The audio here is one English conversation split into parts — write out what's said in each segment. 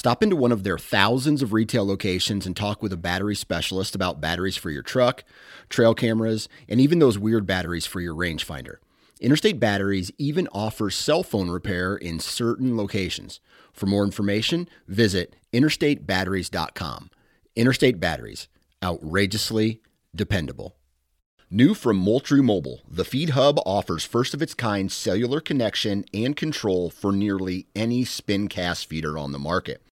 Stop into one of their thousands of retail locations and talk with a battery specialist about batteries for your truck, trail cameras, and even those weird batteries for your rangefinder. Interstate Batteries even offers cell phone repair in certain locations. For more information, visit interstatebatteries.com. Interstate Batteries, outrageously dependable. New from Moultrie Mobile, the Feed Hub offers first of its kind cellular connection and control for nearly any spin cast feeder on the market.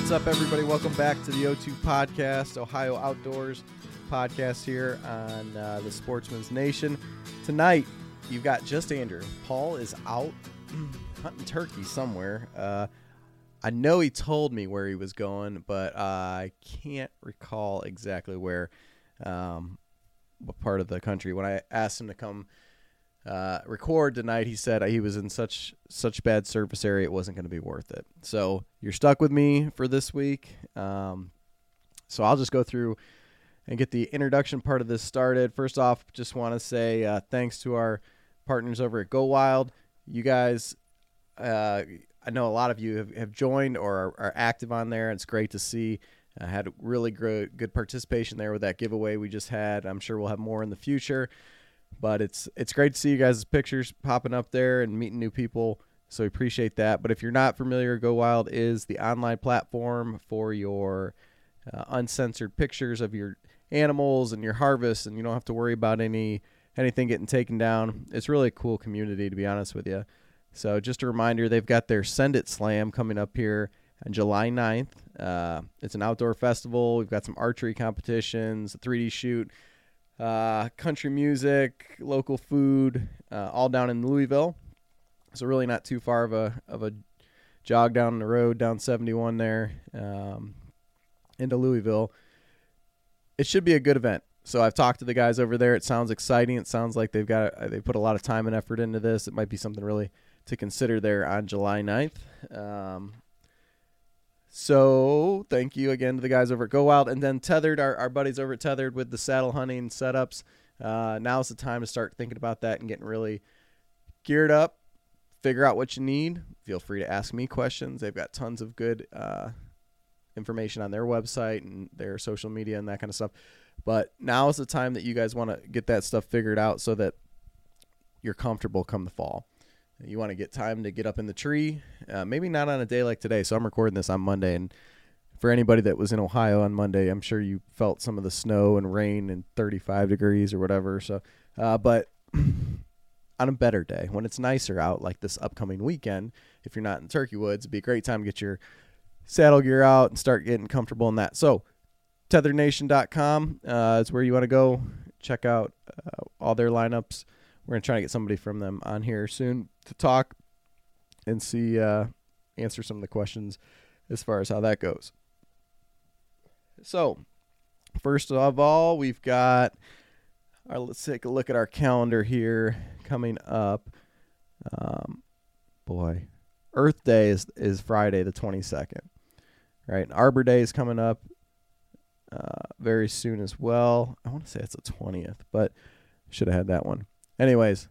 What's up, everybody? Welcome back to the O2 Podcast, Ohio Outdoors podcast here on uh, the Sportsman's Nation. Tonight, you've got just Andrew. Paul is out hunting turkey somewhere. Uh, I know he told me where he was going, but uh, I can't recall exactly where, um, what part of the country. When I asked him to come uh, record tonight, he said he was in such such bad service area it wasn't going to be worth it. So you're stuck with me for this week. Um, so I'll just go through and get the introduction part of this started. First off, just want to say uh, thanks to our partners over at Go Wild. You guys uh, I know a lot of you have, have joined or are, are, active on there. It's great to see. I had really good, good participation there with that giveaway we just had. I'm sure we'll have more in the future, but it's it's great to see you guys' pictures popping up there and meeting new people. So we appreciate that. But if you're not familiar, Go Wild is the online platform for your uh, uncensored pictures of your animals and your harvest, and you don't have to worry about any anything getting taken down. It's really a cool community, to be honest with you. So just a reminder, they've got their Send It Slam coming up here on July 9th. Uh, it's an outdoor festival. We've got some archery competitions, a 3D shoot, uh, country music, local food, uh, all down in Louisville. So really not too far of a of a jog down the road down 71 there um, into Louisville. It should be a good event. So I've talked to the guys over there. It sounds exciting. It sounds like they've got they put a lot of time and effort into this. It might be something really to consider there on July 9th. Um, so thank you again to the guys over at Go Wild. And then Tethrd, our, our buddies over at Tethrd with the saddle hunting setups. Uh, now's the time to start thinking about that and getting really geared up. Figure out what you need. Feel free to ask me questions. They've got tons of good uh, information on their website and their social media and that kind of stuff. But now is the time that you guys want to get that stuff figured out so that you're comfortable come the fall. You want to get time to get up in the tree. Uh, maybe not on a day like today. So I'm recording this on Monday, and for anybody that was in Ohio on Monday, I'm sure you felt some of the snow and rain and 35 degrees or whatever. So, uh, but on a better day when it's nicer out, like this upcoming weekend, if you're not in Turkey Woods, it'd be a great time to get your saddle gear out and start getting comfortable in that. So, tethernation.com uh, is where you want to go. Check out uh, all their lineups. We're gonna try to get somebody from them on here soon to talk and see uh, answer some of the questions as far as how that goes. So, first of all, we've got our, let's take a look at our calendar here coming up. Um, boy, Earth Day is is Friday the twenty second, right? Arbor Day is coming up uh, very soon as well. I want to say it's the twentieth, but should have had that one. Anyways,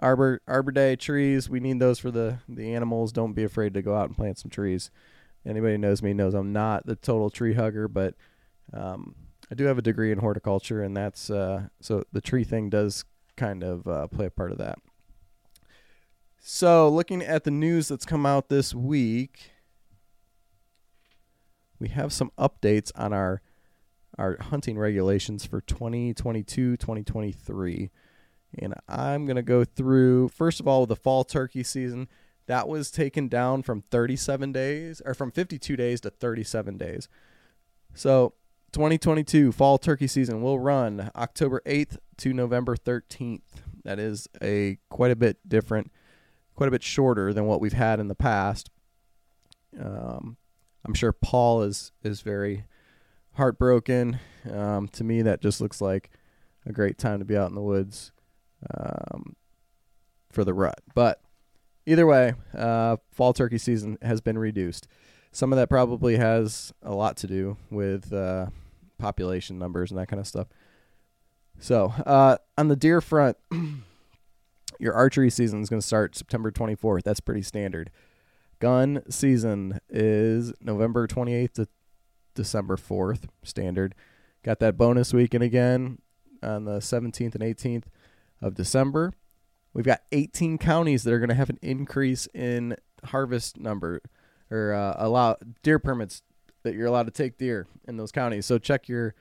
Arbor Arbor Day trees. We need those for the the animals. Don't be afraid to go out and plant some trees. Anybody knows me knows I'm not the total tree hugger, but um, I do have a degree in horticulture, and that's uh, so the tree thing does kind of uh, play a part of that. So, looking at the news that's come out this week, we have some updates on our our hunting regulations for 2022 2023 and i'm going to go through first of all the fall turkey season. That was taken down from 37 days or from 52 days to 37 days. So 2022 fall turkey season will run october 8th to november 13th that is a quite a bit different quite a bit shorter than what we've had in the past. Um, I'm sure Paul is is very heartbroken. Um, to me, that just looks like a great time to be out in the woods um, for the rut. But either way, uh, fall turkey season has been reduced. Some of that probably has a lot to do with uh, population numbers and that kind of stuff. So uh, on the deer front, your archery season is going to start September 24th. That's pretty standard. Gun season is November 28th to December 4th, standard. Got that bonus weekend again on the 17th and 18th of December. We've got 18 counties that are going to have an increase in harvest number or uh, allow deer permits that you're allowed to take deer in those counties. So check your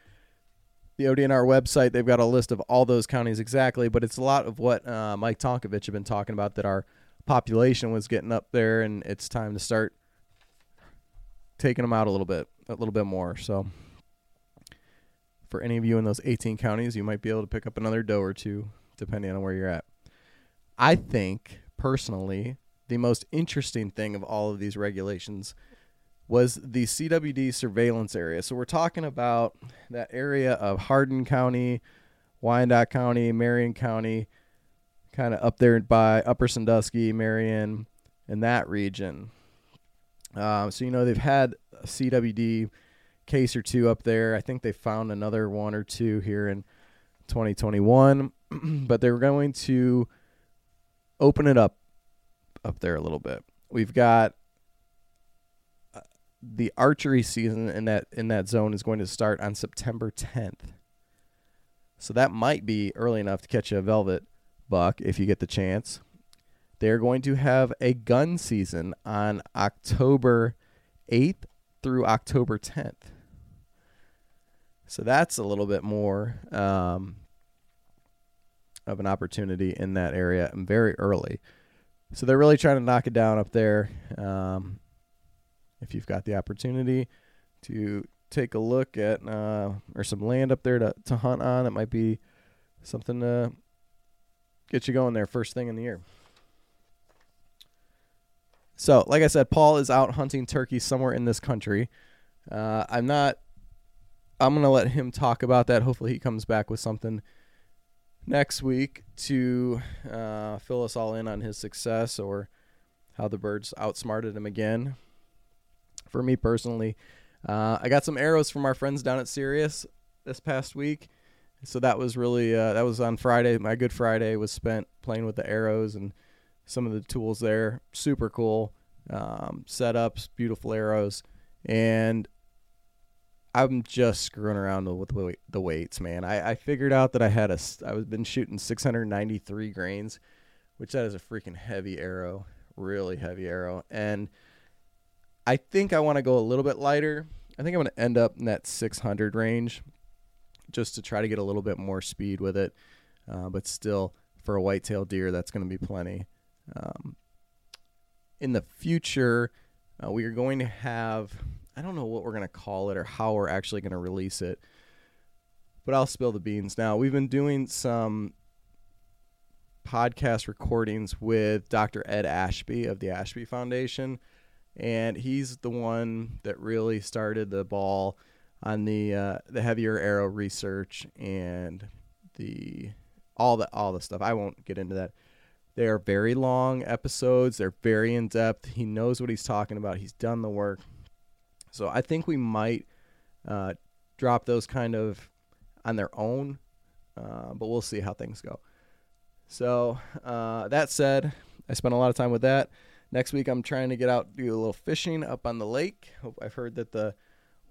the ODNR website. They've got a list of all those counties exactly, but it's a lot of what uh, Mike Tonkovich have been talking about that our population was getting up there, and it's time to start taking them out a little bit, a little bit more. So, for any of you in those 18 counties, you might be able to pick up another doe or two, depending on where you're at. I think personally, the most interesting thing of all of these regulations was the CWD surveillance area. So we're talking about that area of Hardin County, Wyandot County, Marion County, kind of up there by Upper Sandusky, Marion, and that region. Um, so you know they've had a CWD case or two up there. I think they found another one or two here in 2021, but they're going to open it up up there a little bit. We've got uh, the archery season in that in that zone is going to start on September 10th. So that might be early enough to catch a velvet buck if you get the chance. They're going to have a gun season on October 8th through October 10th. So that's a little bit more um, of an opportunity in that area and very early. So they're really trying to knock it down up there. Um, if you've got the opportunity to take a look at uh, or some land up there to, to hunt on, it might be something to get you going there first thing in the year. So, like I said, Paul is out hunting turkeys somewhere in this country. Uh, I'm not. I'm gonna let him talk about that. Hopefully, he comes back with something next week to uh, fill us all in on his success or how the birds outsmarted him again. For me personally, uh, I got some arrows from our friends down at Sirius this past week so that was really uh, that was on Friday. My Good Friday was spent playing with the arrows and some of the tools there. Super cool um, setups, beautiful arrows, and I'm just screwing around with the weights, man. I, I figured out that I had a I was been shooting 693 grains, which that is a freaking heavy arrow, really heavy arrow, and I think I want to go a little bit lighter. I think I'm going to end up in that 600 range just to try to get a little bit more speed with it. Uh, but still, for a whitetail deer, that's going to be plenty. Um, in the future, uh, we are going to have, I don't know what we're to call it or how we're actually to release it, but I'll spill the beans now. We've been doing some podcast recordings with Dr. Ed Ashby of the Ashby Foundation, and he's the one that really started the ball on the uh, the heavier arrow research and the all the all the stuff. I won't get into that. They are very long episodes. They're very in depth. He knows what he's talking about. He's done the work. So I think we might uh, drop those kind of on their own, uh, but we'll see how things go. So uh, that said, I spent a lot of time with that. Next week I'm trying to get out do a little fishing up on the lake. I've heard that the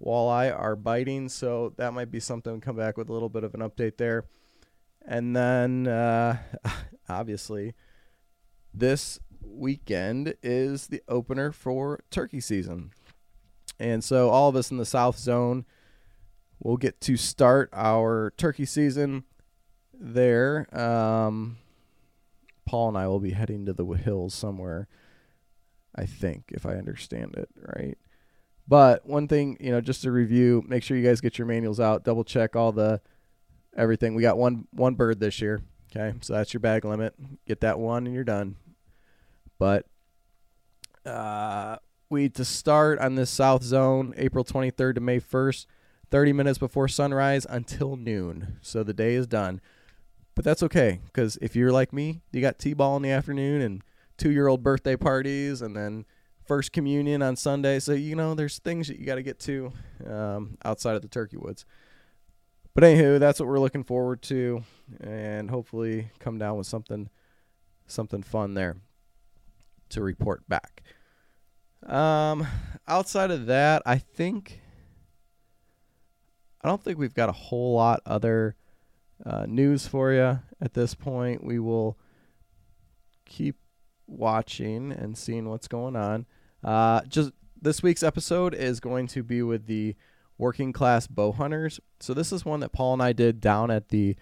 walleye are biting, so that might be something. Come back with a little bit of an update there, and then uh, obviously this weekend is the opener for turkey season. And so all of us in the South Zone will get to start our turkey season there. Um, Paul and I will be heading to the hills somewhere. I think, if I understand it right. But one thing, you know, just to review, make sure you guys get your manuals out, double check all the everything. We got one one bird this year. Okay, so that's your bag limit. Get that one and you're done. But uh, we to start on this south zone, April 23rd to May 1st, 30 minutes before sunrise until noon. So the day is done. But that's okay because if you're like me, you got t-ball in the afternoon and two-year-old birthday parties, and then first communion on Sunday. So you know, there's things that you got to get to um, outside of the turkey woods. But anywho, that's what we're looking forward to, and hopefully come down with something, something fun there to report back. Um, outside of that, I think I don't think we've got a whole lot other uh, news for you at this point. We will keep watching and seeing what's going on. Uh, just this week's episode is going to be with the working class bow hunters. So this is one that Paul and I did down at the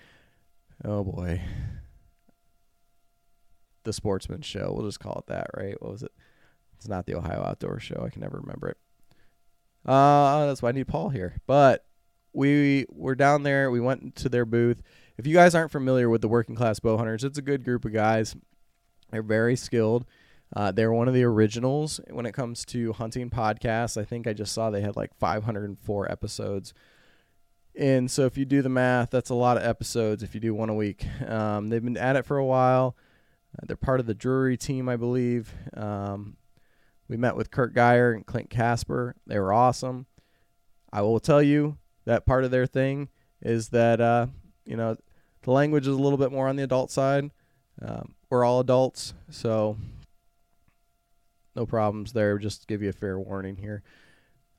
oh boy. The sportsman show. We'll just call it that, right? What was it? It's not the Ohio Outdoor Show. I can never remember it. Uh that's why I need Paul here. But we were down there, we went to their booth. If you guys aren't familiar with the working class bow hunters, it's a good group of guys. They're very skilled. Uh, they're one of the originals when it comes to hunting podcasts. I think I just saw they had like 504 episodes. And so if you do the math, that's a lot of episodes if you do one a week. Um, they've been at it for a while. Uh, they're part of the Drury team, I believe. Um, we met with Kurt Geyer and Clint Casper. They were awesome. I will tell you that part of their thing is that, uh, you know, the language is a little bit more on the adult side. Um, we're all adults, so no problems there. Just give you a fair warning here.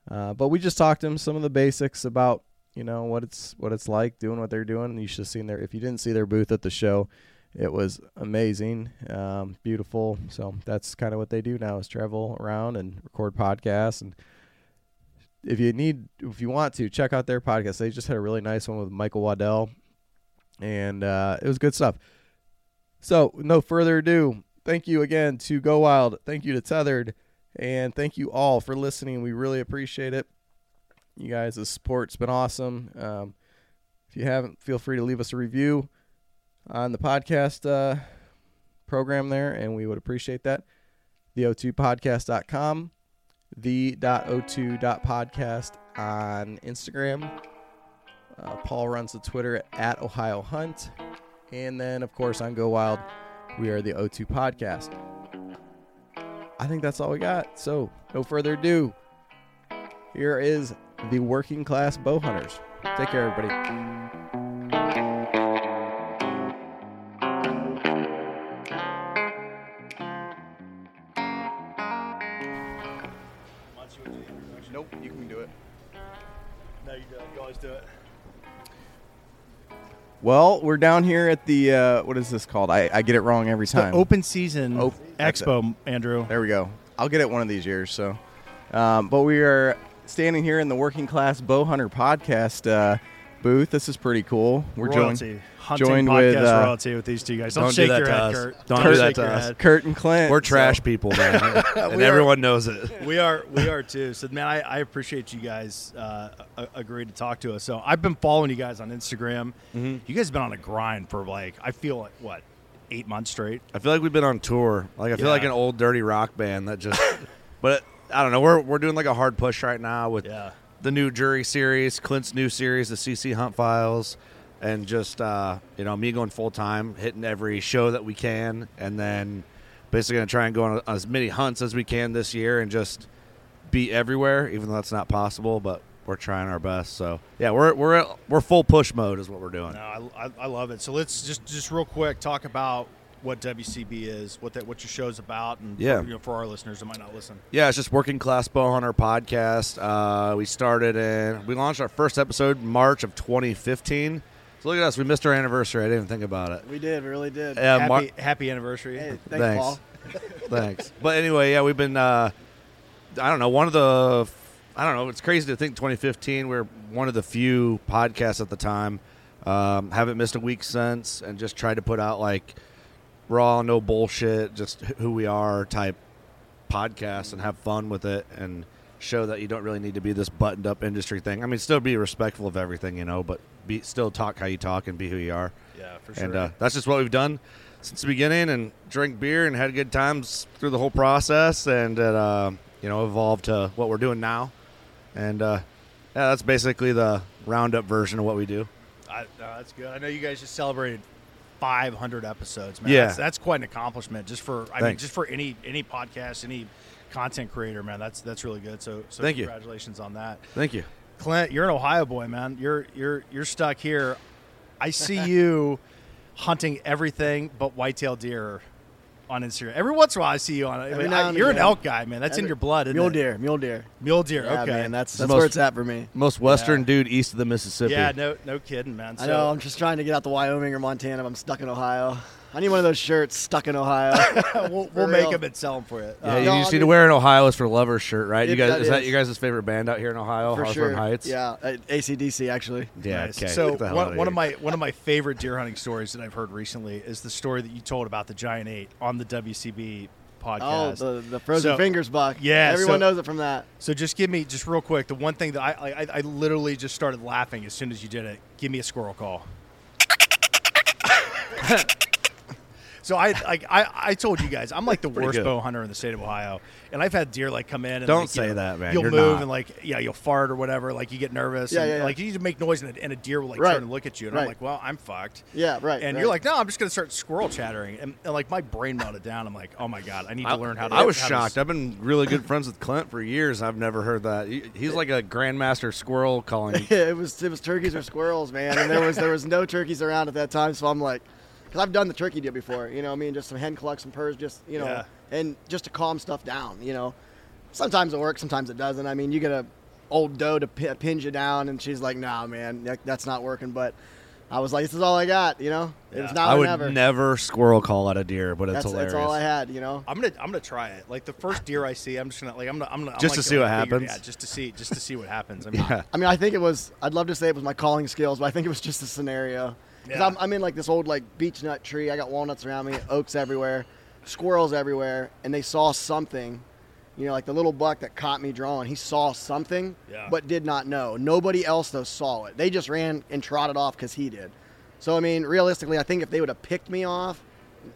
Uh, but we just talked to them some of the basics about you know what it's what it's like doing what they're doing. You should have seen their if you didn't see their booth at the show, it was amazing, um, beautiful. So that's kind of what they do now is travel around and record podcasts. And if you need if you want to check out their podcast, they just had a really nice one with Michael Waddell, and uh, it was good stuff. So no further ado, thank you again to Go Wild. Thank you to Tethrd. And thank you all for listening. We really appreciate it. You guys, the support's been awesome. Um, if you haven't, feel free to leave us a review on the podcast uh, program there, and we would appreciate that. The02podcast.com, the.o2.podcast on Instagram. Uh, Paul runs the Twitter at Ohio Hunt. And then, of course, on Go Wild, we are the O2 Podcast. I think that's all we got. So, no further ado, here is the Working Class Bow Hunters. Take care, everybody. Nope, you can do it. No, you do it. You always do it. Well, we're down here at the uh, what is this called? I, I get it wrong every The time. open season Op- expo, Andrew. There we go. I'll get it one of these years. So, um, but we are standing here in the Working Class Bow Hunter podcast uh, booth. This is pretty cool. We're joined. Hunting joined with, uh, royalty with these two guys. Don't, Don't do shake that your to head, us. Kurt. Don't Don't do that shake to your us. head. Kurt and Clint. We're so- trash people, man, and We are- everyone knows it. We are, we are too. So, man, I, I appreciate you guys uh, a- agreed to talk to us. So, I've been following you guys on Instagram. Mm-hmm. You guys have been on a grind for like I feel like what eight months straight. I feel like we've been on tour. Like I feel Yeah. like an old dirty rock band that just. but I don't know. We're we're doing like a hard push right now with Yeah. The new Drury series, Clint's new series, the CC Hunt Files, and just uh, you know me going full time, hitting every show that we can, and then basically gonna try and go on as many hunts as we can this year, and just be everywhere, even though that's not possible. But we're trying our best. So yeah, we're we're we're full push mode is what we're doing. No, I, I, I love it. So let's just just real quick talk about what WCB is, what that what your show's about, and Yeah. for, you know, for our listeners that might not listen. Yeah, it's just Working Class Bow Hunter podcast. Uh, we started and we launched our first episode March of 2015. So look at us, we missed our anniversary. I didn't even think about it. We did, we really did. Yeah, happy, Mar- happy anniversary. Hey, thanks, Thanks. Paul. Thanks. But anyway, yeah, we've been, uh, I don't know, one of the I don't know. It's crazy to think 2015. We're one of the few podcasts at the time. Um, haven't missed a week since, and just tried to put out like raw, no bullshit, just who we are type podcast and have fun with it and show that you don't really need to be this buttoned up industry thing. I mean, still be respectful of everything, you know, but be still talk how you talk and be who you are. Yeah, for sure. And uh, that's just what we've done since the beginning, and drink beer and had good times through the whole process, and it, uh, you know evolved to what we're doing now. And uh, yeah, that's basically the roundup version of what we do. I, no, that's good. I know you guys just celebrated 500 episodes, man. Yeah. that's, that's quite an accomplishment. Just for, I mean, just for any any podcast, any content creator, man. That's that's really good. So, so Thank you. congratulations on that, Thank you. Clint. You're an Ohio boy, man. You're you're you're stuck here. I see you hunting everything but whitetail deer on Instagram. Every once in a while, I see you on it. Every I- now and you're an elk guy, man. That's in your blood, isn't Mule it? deer, mule deer. Mule deer. Yeah, okay, man, that's that's most- where it's at for me. Most western Yeah. dude east of the Mississippi. yeah, no, no kidding, man. I know. I'm just trying to get out to Wyoming or Montana. I'm stuck in Ohio. I need one of those shirts. Stuck in Ohio. we'll, we'll make real. them and sell them for you. Yeah, Uh, you no, just I need to wear an Ohio is for lovers shirt, right? You guys, that is that is. you guys' favorite band out here in Ohio? for Hawthorne sure. Heights. Yeah, uh, ACDC actually. Yeah. Nice. Okay. So Get the hell out one, one of my one of my favorite deer hunting stories that I've heard recently is the story that you told about the giant eight on the WCB Oh, podcast. the the frozen So- fingers buck. Yeah, everyone so- knows it from that. so just give me just real quick the one thing that I, I I literally just started laughing as soon as you did it. Give me a squirrel call. So I like I, I told you guys I'm like the worst good. bow hunter in the state of Ohio, and I've had deer like come in. and Don't like, you say know, that, man. You'll You're move not. and like yeah you'll fart or whatever. Like you get nervous. Yeah, and, yeah, yeah. Like you need to make noise and a, and a deer will like Right. turn and look at you, and I'm like, well, I'm fucked. Yeah, right. And right. you're like, no, I'm just gonna start squirrel chattering, and, and like my brain melted down. I'm like, oh my god, I need to learn how to. I was how to shocked. I've been really good friends with Clint for years. I've never heard that. He- He's like a grandmaster squirrel calling. it was it was turkeys or squirrels, man, and there was there was no turkeys around at that time, so I'm like, because I've done the turkey deal before, you know, I mean, just some hen clucks, some purrs, just you know, Yeah. and just to calm stuff down, you know. Sometimes it works, sometimes it doesn't. I mean, you get a old doe to pi- pin you down, and she's like, nah, man, that, that's not working. But I was like, this is all I got, you know. It was Yeah. now I would never. never squirrel call at a deer, but it's that's, hilarious. that's all I had, you know. I'm gonna I'm gonna try it. Like the first deer I see, I'm just gonna like I'm gonna, I'm gonna I'm Just like, to see what gonna figure- happens? Yeah, just to see just to see what happens. I mean, Yeah. I mean, I think it was. I'd love to say it was my calling skills, but I think it was just the scenario. Because Yeah. I'm, I'm in like this old like beech nut tree. I got walnuts around me, oaks everywhere, squirrels everywhere, and they saw something. You know, like the little buck that caught me drawing. He saw something, Yeah. but did not know. Nobody else though saw it. They just ran and trotted off because he did. So I mean, realistically, I think if they would have picked me off,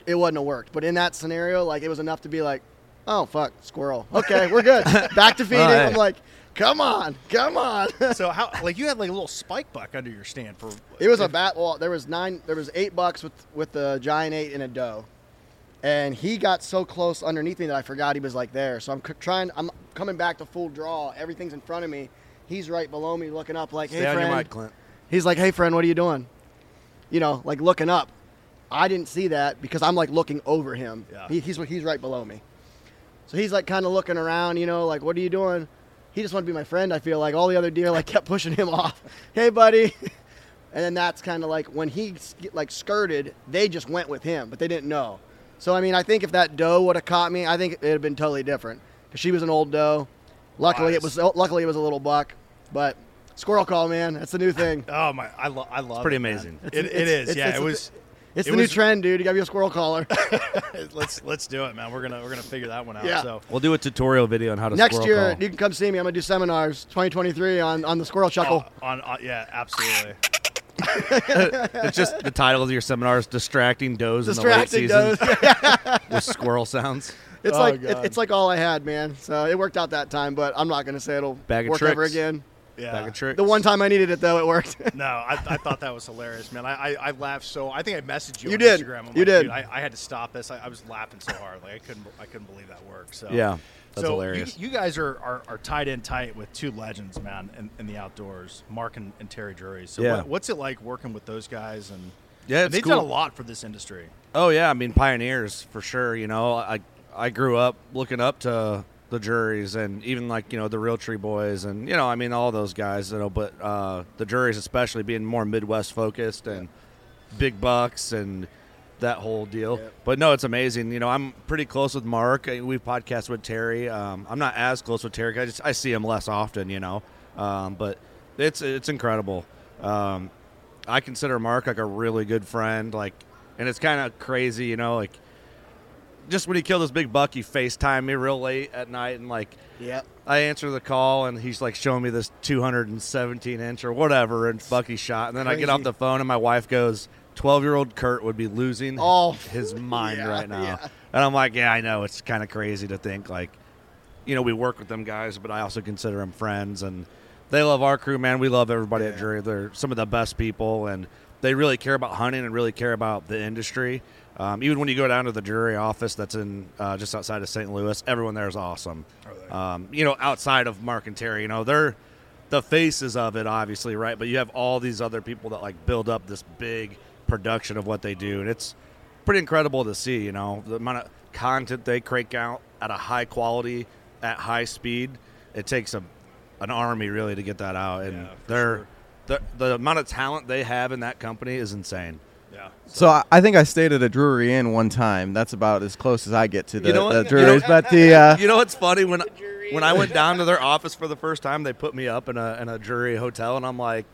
it wouldn't have worked. But in that scenario, like it was enough to be like, oh fuck, squirrel. Okay, we're good. Back to feeding. Right. I'm like, come on, come on. so how like you had like a little spike buck under your stand for It was a bat. Well, there was nine. There was eight bucks with with the giant eight and a doe, and he got so close underneath me that I forgot he was like there. So I'm c- trying. I'm coming back to full draw. Everything's in front of me. He's right below me, looking up like, Stay "Hey, on friend." your mic, Clint. He's like, "Hey, friend, what are you doing?" You know, like looking up. I didn't see that because I'm like looking over him. Yeah. He, he's he's right below me. So he's like kind of looking around, you know, like, "What are you doing?" He just wanted to be my friend. I feel like all the other deer like kept pushing him off. Hey, buddy. And then that's kind of like when he like skirted, they just went with him, but they didn't know. So I mean, I think if that doe would have caught me, I think it'd have been totally different because she was an old doe. Luckily, it was oh, luckily it was a little buck, but squirrel call, man, that's the new thing. Oh my, I, lo- I love pretty it, amazing. It's- it it's- is, it's- yeah. it's it was. It's It the new trend, dude. You gotta be a squirrel caller. let's let's do it, man. We're gonna we're gonna figure that one out. Yeah. So We'll do a tutorial video on how to Next squirrel year, call. you can come see me. I'm gonna do seminars 2023 on, on the squirrel chuckle. oh, on, on yeah, absolutely. it's just the title of your seminars: "Distracting Does in the Late Distracting Season does. with Squirrel Sounds." It's Oh, like it, it's like all I had, man. So it worked out that time, but I'm not gonna say it'll Bag of work ever again. Yeah. Bag of tricks. The one time I needed it, though, it worked. No, I, I thought that was hilarious, man. I, I, I laughed so. I think I messaged you. You on did. Instagram. I'm You like, did. Dude, I, I had to stop this. I, I was laughing so hard, like I couldn't I couldn't believe that worked. So Yeah, that's so hilarious. You, you guys are, are, are tied in tight with two legends, man, in, in the outdoors, Mark and, and Terry Drury. So Yeah. what, what's it like working with those guys? And Yeah, it's they've cool. done a lot for this industry. Oh yeah, I mean pioneers for sure. You know, I I grew up looking up to the Drurys and even like you know the Realtree boys and you know I mean all those guys. You know, but uh, the Drurys especially being more Midwest focused and big bucks and that whole deal. Yep. But no, it's amazing. You know, I'm pretty close with Mark. Uh, We podcast with Terry. Um, I'm not as close with Terry. I just I see him less often. You know, um, but it's it's incredible. Um, I consider Mark like a really good friend. Like, and it's kind of crazy. You know, like just when he killed this big buck, he FaceTimed me real late at night and like Yep. I answer the call and he's like showing me this 217 inch or whatever and Bucky shot. And then I get off the phone and my wife goes, 12 year old Kurt would be losing Oh, his mind yeah, right now. yeah. And I'm like, yeah, I know. It's kind of crazy to think like, you know, we work with them guys, but I also consider them friends and they love our crew, man. We love everybody at Yeah. Drury. They're some of the best people and they really care about hunting and really care about the industry. Um, even when you go down to the Drury office that's in uh, just outside of St. Louis, everyone there is awesome. Um, you know, outside of Mark and Terry, you know, they're the faces of it, obviously, right? But you have all these other people that like build up this big production of what they do, and it's pretty incredible to see. You know, the amount of content they crank out at a high quality, at high speed. It takes a an army really to get that out, and Yeah, they're sure. the the amount of talent they have in that company is insane. Yeah. So I, I think I stayed at a Drury Inn one time. That's about as close as I get to the, You know what? the You know- But the uh, you know what's funny when when I went down to their office for the first time, they put me up in a in a Drury hotel, and I'm like,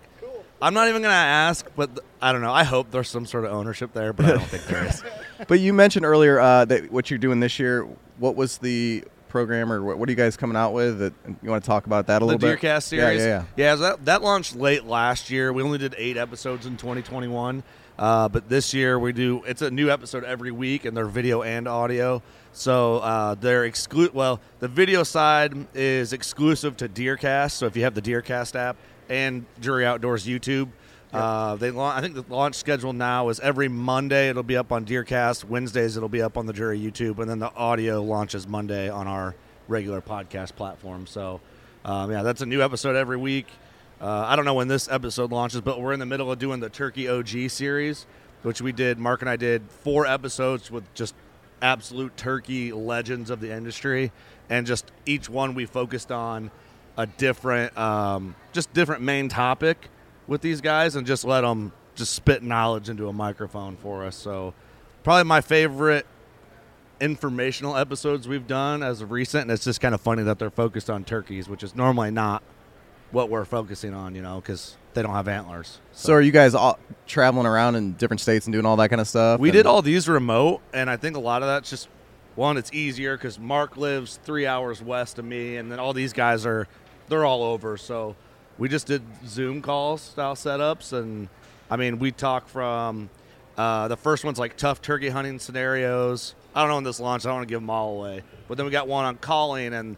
I'm not even gonna ask, but th- I don't know. I hope there's some sort of ownership there, but I don't think there is. but you mentioned earlier uh, that what you're doing this year. What was the program, or what, what are you guys coming out with? That you want to talk about that a the little bit? Deercast Yeah, series. yeah, yeah. so that that launched late last year. We only did eight episodes in 2021, uh, but this year we do. It's a new episode every week, and they're video and audio. So uh, they're exclu- Well, the video side is exclusive to Deercast. So if you have the Deercast app and Drury Outdoors YouTube. Uh, they launch, I think the launch schedule now is every Monday it'll be up on Deercast. Wednesdays it'll be up on the Drury YouTube, and then the audio launches Monday on our regular podcast platform. So, um, yeah, that's a new episode every week. Uh, I don't know when this episode launches, but we're in the middle of doing the Turkey OG series, which we did. Mark and I did four episodes with just absolute turkey legends of the industry, and just each one we focused on a different, um, just different main topic with these guys, and just let them just spit knowledge into a microphone for us. So, probably my favorite informational episodes we've done as of recent, and it's just kind of funny that they're focused on turkeys, which is normally not what we're focusing on, you know, because they don't have antlers. So are you guys all traveling around in different states and doing all that kind of stuff? We And- did all these remote, and I think a lot of that's just one. It's easier because Mark lives three hours west of me, and then all these guys are they're all over. So we just did Zoom calls style setups, and I mean we talk from uh, the first one's like tough turkey hunting scenarios. I don't know when this launched. I don't want to give them all away, but then we got one on calling and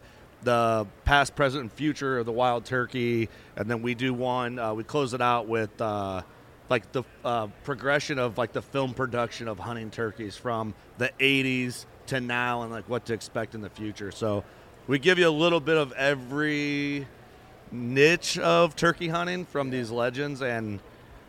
the past, present, and future of the wild turkey, and then we do one. Uh, we close it out with. Uh, like the uh, progression of like the film production of hunting turkeys from the 80s to now and like what to expect in the future so we give you a little bit of every niche of turkey hunting from these legends and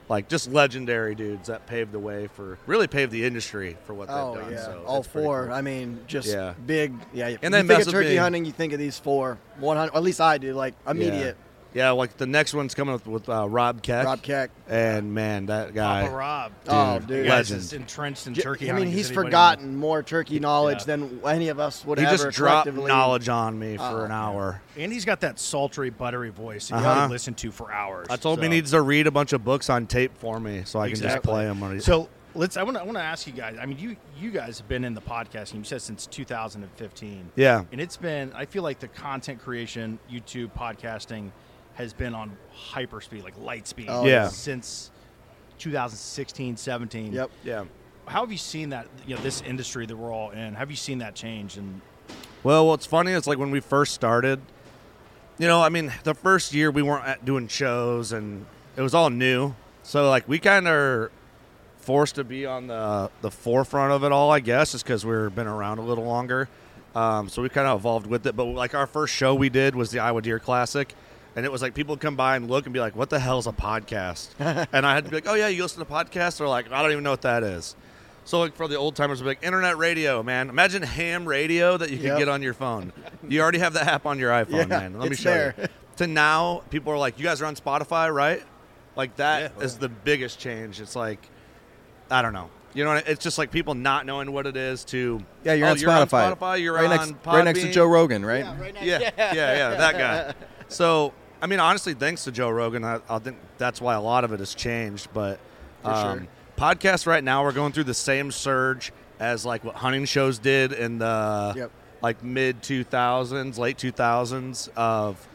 like just legendary dudes that paved the way for really paved the industry for what Oh they've done yeah, so all four. cool. I mean, just Yeah. big. Yeah, And then they you think of turkey me. hunting, you think of these four. One hundred, at least I do. Like immediate. yeah like the next one's coming up with uh, rob keck Rob Keck. and man that guy Papa Rob. Oh, Dude, dude. You guys legend. is entrenched in turkey I mean, he's Does anybody forgotten more turkey knowledge Yeah. than any of us would he ever He just dropped knowledge on me for Oh. an hour? And he's got that sultry, buttery voice that you Uh-huh. can listen to for hours. I told him he needs to read a bunch of books on tape for me, so I can just play them. When he, So let's. I want to. I want to ask you guys. I mean, you you guys have been in the podcasting. You said since 2015. yeah, And it's been. I feel like the content creation, YouTube podcasting, has been on hyper speed, like light speed. Oh, Yeah. Since 2016, 17. Yep. yeah. How have you seen that? You know, this industry that we're all in. Have you seen that change? And Well, what's funny is like when we first started, you know, I mean, the first year we weren't at doing shows and it was all new, so like we kind of forced to be on the the forefront of it all, I guess, just because we've been around a little longer. Um, so we kind of evolved with it. But like our first show we did was the Iowa Deer Classic. And it was like people would come by and look and be like, "What the hell's a podcast?" and I had to be like, "Oh yeah, you listen to podcasts?" They're like, "I don't even know what that is." So like for the old timers, be like internet radio, man. Imagine ham radio that you could Yep. get on your phone. You already have the app on your iPhone, Yeah, man. Let me show there. you. To now, people are like, "You guys are on Spotify, right?" Like that is Yeah. the biggest change. It's like, I don't know. You know, it's just like people not knowing what it is. To Yeah, you're oh, on you're Spotify. On Spotify. You're right on next, right next to Joe Rogan, right? Yeah, yeah, yeah, that guy. So, I mean, honestly, thanks to Joe Rogan, I, I think that's why a lot of it has changed. But For um, sure. podcasts right now, we're going through the same surge as like what hunting shows did in the Yep. like mid 2000s, late 2000s. Of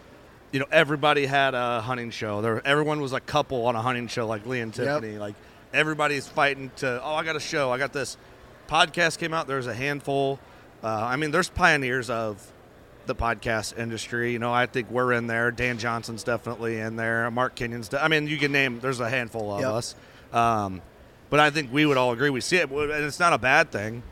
you know, everybody had a hunting show. There, everyone was a couple on a hunting show, like Lee and Tiffany. Like everybody's fighting to. Oh, I got a show. I got this podcast came out. There's a handful. Uh, I mean, there's pioneers of the podcast industry. You know, I think we're in there. Dan Johnson's definitely in there. Mark Kenyon's. De- I mean, you can name. There's a handful of Yep. us. Um, but I think we would all agree we see it, and it's not a bad thing.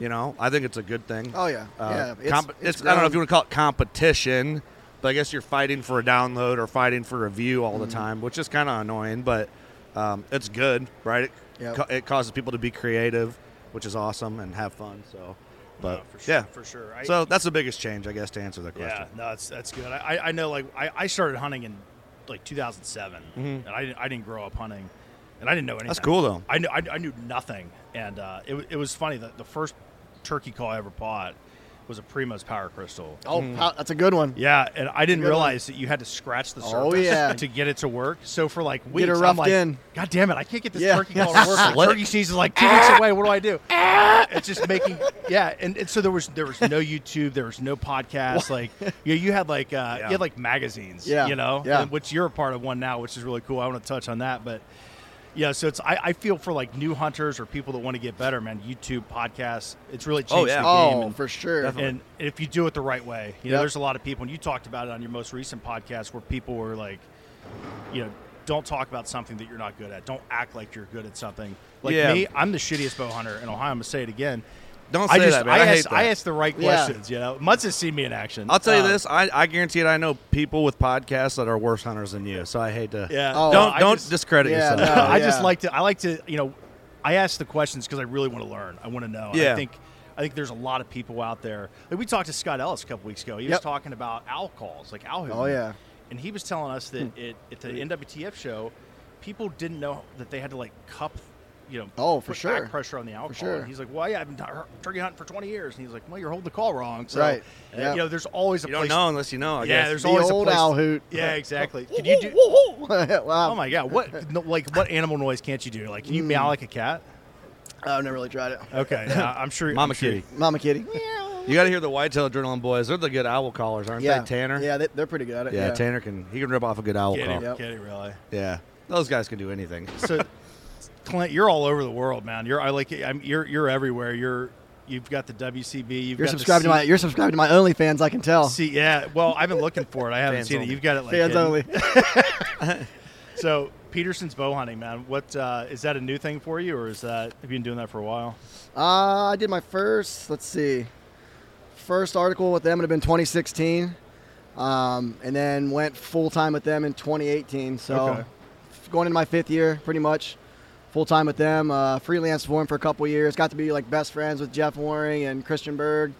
You know, I think it's a good thing. Oh yeah, Uh, yeah. It's, comp- it's it's- I don't know if you want to call it competition, but I guess you're fighting for a download or fighting for a view all the Mm-hmm. time, which is kind of annoying. But um, it's good, right? It, Yep. ca- it causes people to be creative, which is awesome and have fun. So, but No, for sure, yeah, for sure. I, so that's the biggest change, I guess, to answer that question. Yeah, no, that's that's good. I, I know, like, I, I started hunting in like 2007, Mhm. and I didn't, I didn't grow up hunting, and I didn't know anything. That's cool, though. I knew I, I knew nothing, and uh, it, it was funny that the first turkey call I ever bought was a Primos Power Crystal. Oh, pow- that's a good one. Yeah, and I didn't Good one. realize that you had to scratch the surface Oh, yeah. to get it to work. So for like weeks, it I'm like, in. God damn it, I can't get this Yeah. turkey call to work. The turkey season's like two weeks away. What do I do? it's just making yeah, and, and so there was there was no YouTube, there was no podcast. Like yeah, you had like uh, Yeah. you had like magazines, Yeah, you know, yeah. which you're a part of one now, which is really cool. I want to touch on that, but. Yeah, so it's I, I feel for like new hunters or people that want to get better, man. YouTube podcasts, it's really oh, changed Oh, yeah. the game. Oh, and- for sure. and if you do it the right way, you know, there's a lot of people, and you talked about it on your most recent podcast where people were like, you know, don't talk about something that you're not good at. Don't act like you're good at something. Like Yeah. me, I'm the shittiest bow hunter in Ohio. I'm gonna say it again. Don't I say just that, man. I, I, hate that. I asked the right Yeah. questions. You know, Mutz has seen me in action. I'll tell you Uh, this: I, I guarantee it. I know people with podcasts that are worse hunters than you. So I hate to. Yeah. Oh, don't I don't just- discredit Yeah, yourself. no. I just yeah. like to. I like to. You know, I ask the questions because I really want to learn. I want to know. And Yeah. I think. I think there's a lot of people out there. Like we talked to Scott Ellis a couple weeks ago. He was Yep. talking about owl calls, like owl. Oh, hooting. yeah. And he was telling us Hmm. that it, at the NWTF show, people didn't know that they had to like cup, you know, Oh, for put sure. back pressure on the owl For sure. And he's like, "Well, yeah, I've been tur- turkey hunting for 20 years." And he's like, "Well, you're holding the call wrong." So, Right. uh, Yeah. You know, there's always a You don't place. know unless you know. I yeah, guess. there's The always old a place. owl hoot. Yeah, exactly. Can you do? wow. Oh my god, what no, like what animal noise can't you do? Like, can you Hmm. meow like a cat? I've never really tried it. Okay, uh, I'm sure. Mama I'm sure- Kitty. Mama kitty. You got to hear the Whitetail Adrenaline boys. They're the good owl callers, aren't yeah. they? Tanner. Yeah, they, they're pretty good at it. Yeah, Tanner can he can rip off a good owl Kitty, call. Yep. kitty, really. Yeah, those guys can do anything. So, Clint, you're all over the world, man. You're I like I'm, you're you're everywhere. You're you've got the WCB. You've You're got subscribed to my. You're subscribed to my OnlyFans. I can tell. See, yeah. Well, I've been looking for it. I haven't Fans seen it. You've got it like Fans hidden. only. So Petersen's bow hunting, man. What uh, is that a new thing for you, or is that have you been doing that for a while? Uh, I did my first. Let's see. First article with them would have been 2016, um, and then went full time with them in 2018. So Okay. going into my fifth year, pretty much full time with them. Uh, freelance for them for a couple years. Got to be like best friends with Jeff Waring and Christian Berg,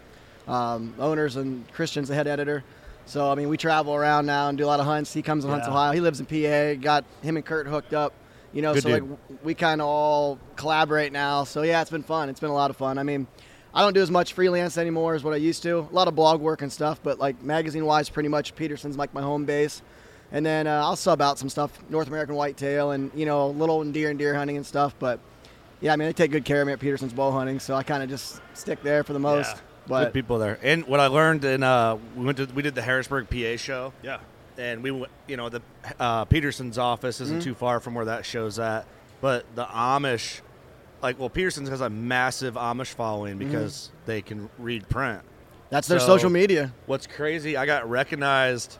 um, owners and Christian's the head editor. So I mean, we travel around now and do a lot of hunts. He comes and hunts Yeah. Ohio. He lives in PA. Got him and Kurt hooked up. You know, Good so like we kind of all collaborate now. So yeah, it's been fun. It's been a lot of fun. I mean, I don't do as much freelance anymore as what I used to. A lot of blog work and stuff, but like magazine wise, pretty much Petersen's like my home base. And then uh, I'll sub out some stuff, North American whitetail and you know little and deer and deer hunting and stuff. But yeah, I mean they take good care of me at Petersen's bow hunting, so I kind of just stick there for the most. Yeah. But good people there. And what I learned in uh, we went to we did the Harrisburg PA show. Yeah. and we went, you know, the uh, Petersen's office isn't Mm-hmm. too far from where that show's at, but the Amish, like, well, Petersen's has a massive Amish following Mm-hmm. because they can read print. that's their So- social media. What's crazy, I got recognized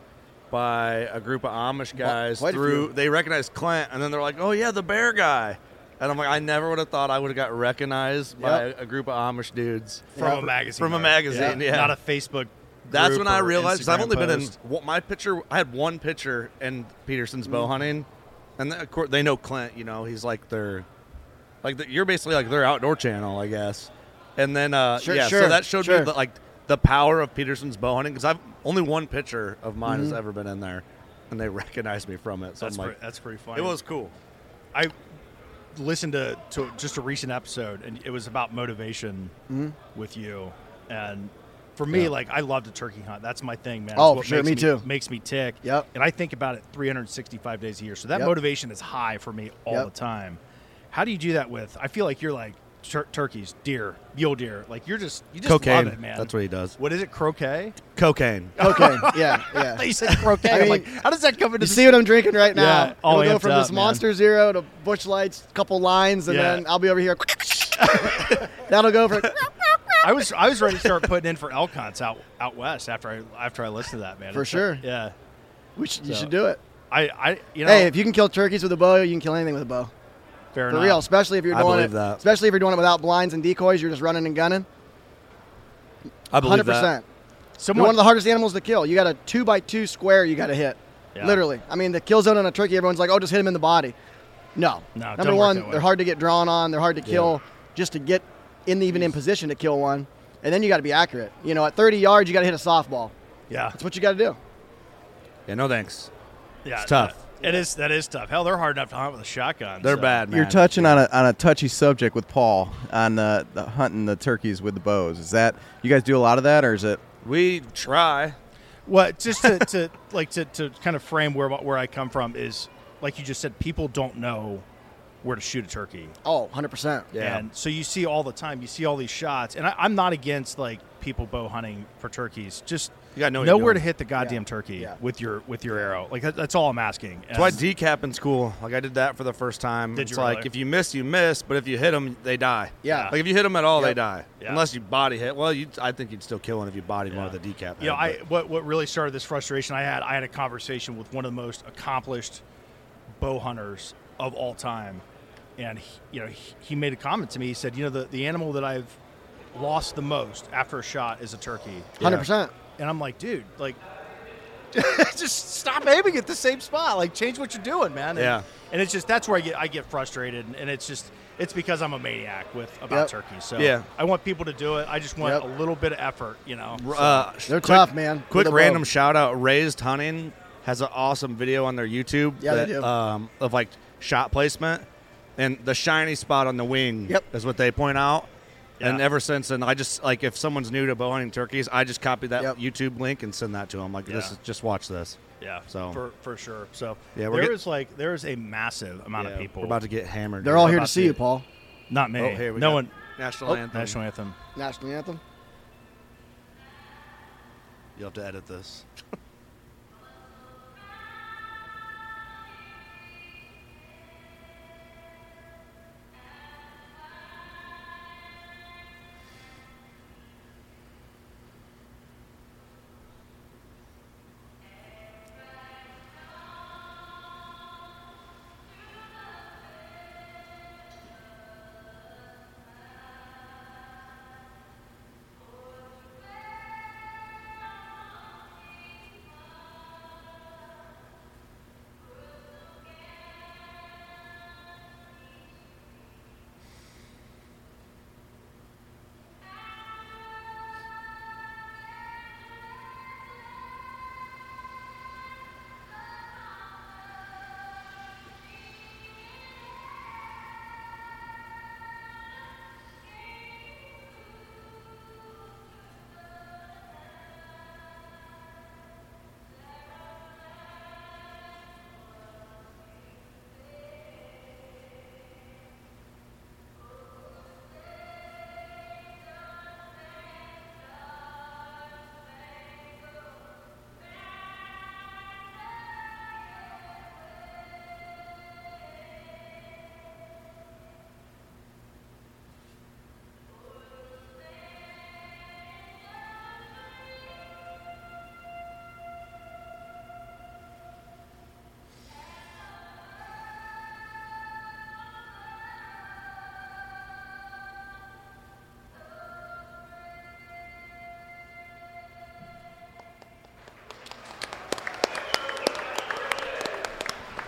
by a group of Amish guys quite through. They recognized Clint, and then they're like, "Oh yeah, the bear guy," and I'm like, I never would have thought I would have got recognized by Yep. a group of Amish dudes From Yeah. a magazine. from a magazine. Yeah, Not a Facebook. That's group when I realized because I've Instagram only been in my picture. I had one picture in Petersen's bow Mm-hmm. hunting, and then, of course they know Clint. You know, he's like their, like the, you're basically like their outdoor channel, I guess. And then uh, Sure, yeah, sure, so that showed sure. me the, like the power of Petersen's bow hunting because I've only one picture of mine Mm-hmm. has ever been in there, and they recognized me from it. So That's I'm pretty, like, that's pretty funny. it was cool. I listened to, to just a recent episode, and it was about motivation Mm-hmm. with you. And for me, Yeah. like I love to turkey hunt. That's my thing, man. It's Oh, what sure. makes Me too. Makes me tick. Yep. And I think about it 365 days a year. So that Yep. motivation is high for me all Yep. the time. How do you do that with? I feel like you're like tur- turkeys, deer, mule deer. Like you're just you just Cocaine. love it, man. That's what he does. What is it? Croquet? Cocaine. Okay. Yeah. Yeah. you said croquet. I I'm mean, like, how does that come into You this- see what I'm drinking right now? Yeah, all It'll go amped from up, this man. Monster Zero to Busch Lights, couple lines, and Yeah. then I'll be over here. That'll go for. I was I was ready to start putting in for elk hunts out out west after I after I listened to that man. For It's sure. like- yeah. We should, you So- should do it. I I you know hey, if you can kill turkeys with a bow, you can kill anything with a bow. Fair For enough. real, especially if you're I doing believe it. that. Especially if you're doing it without blinds and decoys, you're just running and gunning. I believe Hundred that. percent. You're Someone one of the hardest animals to kill. You got a two by two square. You got to hit. Yeah. Literally. I mean, the kill zone on a turkey. Everyone's like, "Oh, just hit him in the body." No. No, Number don't work one, that they're hard to get drawn on. They're hard to kill. Just to get in even in position to kill one, and then you got to be accurate. You know, at 30 yards, you got to hit a softball. yeah That's what you got to do. Yeah, no thanks. yeah it's tough. It is that is tough. Hell, they're hard enough to hunt with a shotgun. They're so- bad, man. You're touching on a on a touchy subject with Paul on the, the hunting the turkeys with the bows. Is that you guys do a lot of that, or is it? We try. What just to, to like to, to kind of frame where where I come from is like you just said, people don't know where to shoot a turkey. Oh, 100%. Yeah. And so you see all the time, you see all these shots, and I, I'm not against like people bow hunting for turkeys. Just You gotta know what know you're where to hit the goddamn Yeah. turkey Yeah. with your with your arrow. Like that, that's all I'm asking. That's why And- decapping's cool. Like I did that for the first time. Did it's you like really? if you miss, you miss. But if you hit them, they die. Yeah. Like if you hit them at all, they die. Yeah. Unless you body hit. Well, you, I think you'd still kill one if you bodied one Yeah. with a decap. you know, I what what really started this frustration I had. I had a conversation with one of the most accomplished bow hunters of all time, and he, you know he, he made a comment to me. He said, "You know, the the animal that I've lost the most after a shot is a turkey." 100%. And I'm like, dude, like, just stop aiming at the same spot. Like, change what you're doing, man. And, Yeah. And it's just that's where I get I get frustrated, and, and it's just it's because I'm a maniac with about Yep. turkeys. So Yeah. I want people to do it. I just want Yep. a little bit of effort, you know. So- uh, They're quick- tough, man. Quick With a random shout out: Raised Hunting has an awesome video on their YouTube. Yeah, they do. Um, of like shot placement, and the shiny spot on the wing Yep. is what they point out. And ever since then, I just like if someone's new to bow hunting turkeys, I just copy that Yep. YouTube link and send that to them. Like, this is just watch this. Yeah, So- for for sure. So Yeah, yeah, we're there get- is like there is a massive amount Yeah, of people. We're about to get hammered. They're all here to see to- you, Paul. not me. Oh, here we no one. National Oh, anthem. National anthem. National anthem. You'll have to edit this.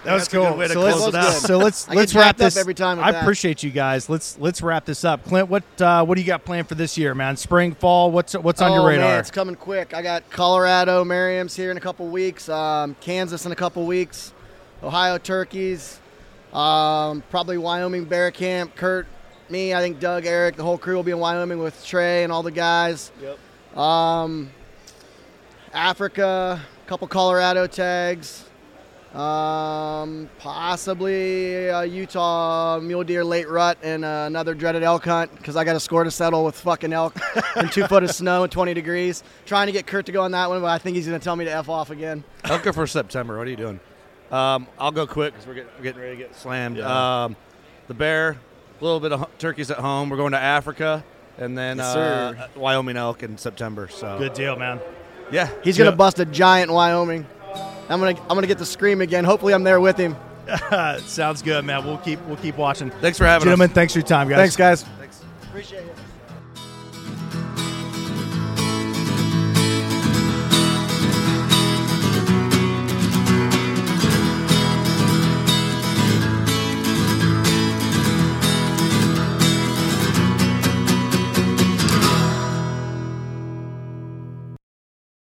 That was a good cool. way to so close let's, it out. So let's let's wrap jacked up this every time I that. appreciate you guys. Let's let's wrap this up. Clint, what uh, what do you got planned for this year, man? Spring, fall? What's what's on oh, your radar? Man, it's coming quick. I got Colorado Merriam's here in a couple weeks, um, Kansas in a couple weeks, Ohio turkeys, Um, probably Wyoming Bear Camp. Kurt, me, I think Doug, Eric, the whole crew will be in Wyoming with Trey and all the guys. Yep. Um, Africa, a couple Colorado tags. Um, possibly a Utah mule deer late rut and uh, another dreaded elk hunt because I got a score to settle with fucking elk in two foot of snow and 20 degrees. Trying to get Kurt to go on that one, but I think he's going to tell me to F off again. I'll go for September. What are you doing? Um, I'll go quick because we're, get, we're getting ready to get slammed. Yeah. Um, the bear, a little bit of turkeys at home. We're going to Africa, and then Yes, uh. Wyoming elk in September. So Good deal, man. yeah, He's going to bust a giant Wyoming. I'm gonna I'm gonna get to scream again. Hopefully I'm there with him. Sounds good, man. We'll keep we'll keep watching. Thanks for having Gentlemen, us. Gentlemen, thanks for your time, guys. Thanks, guys. Thanks. Appreciate it.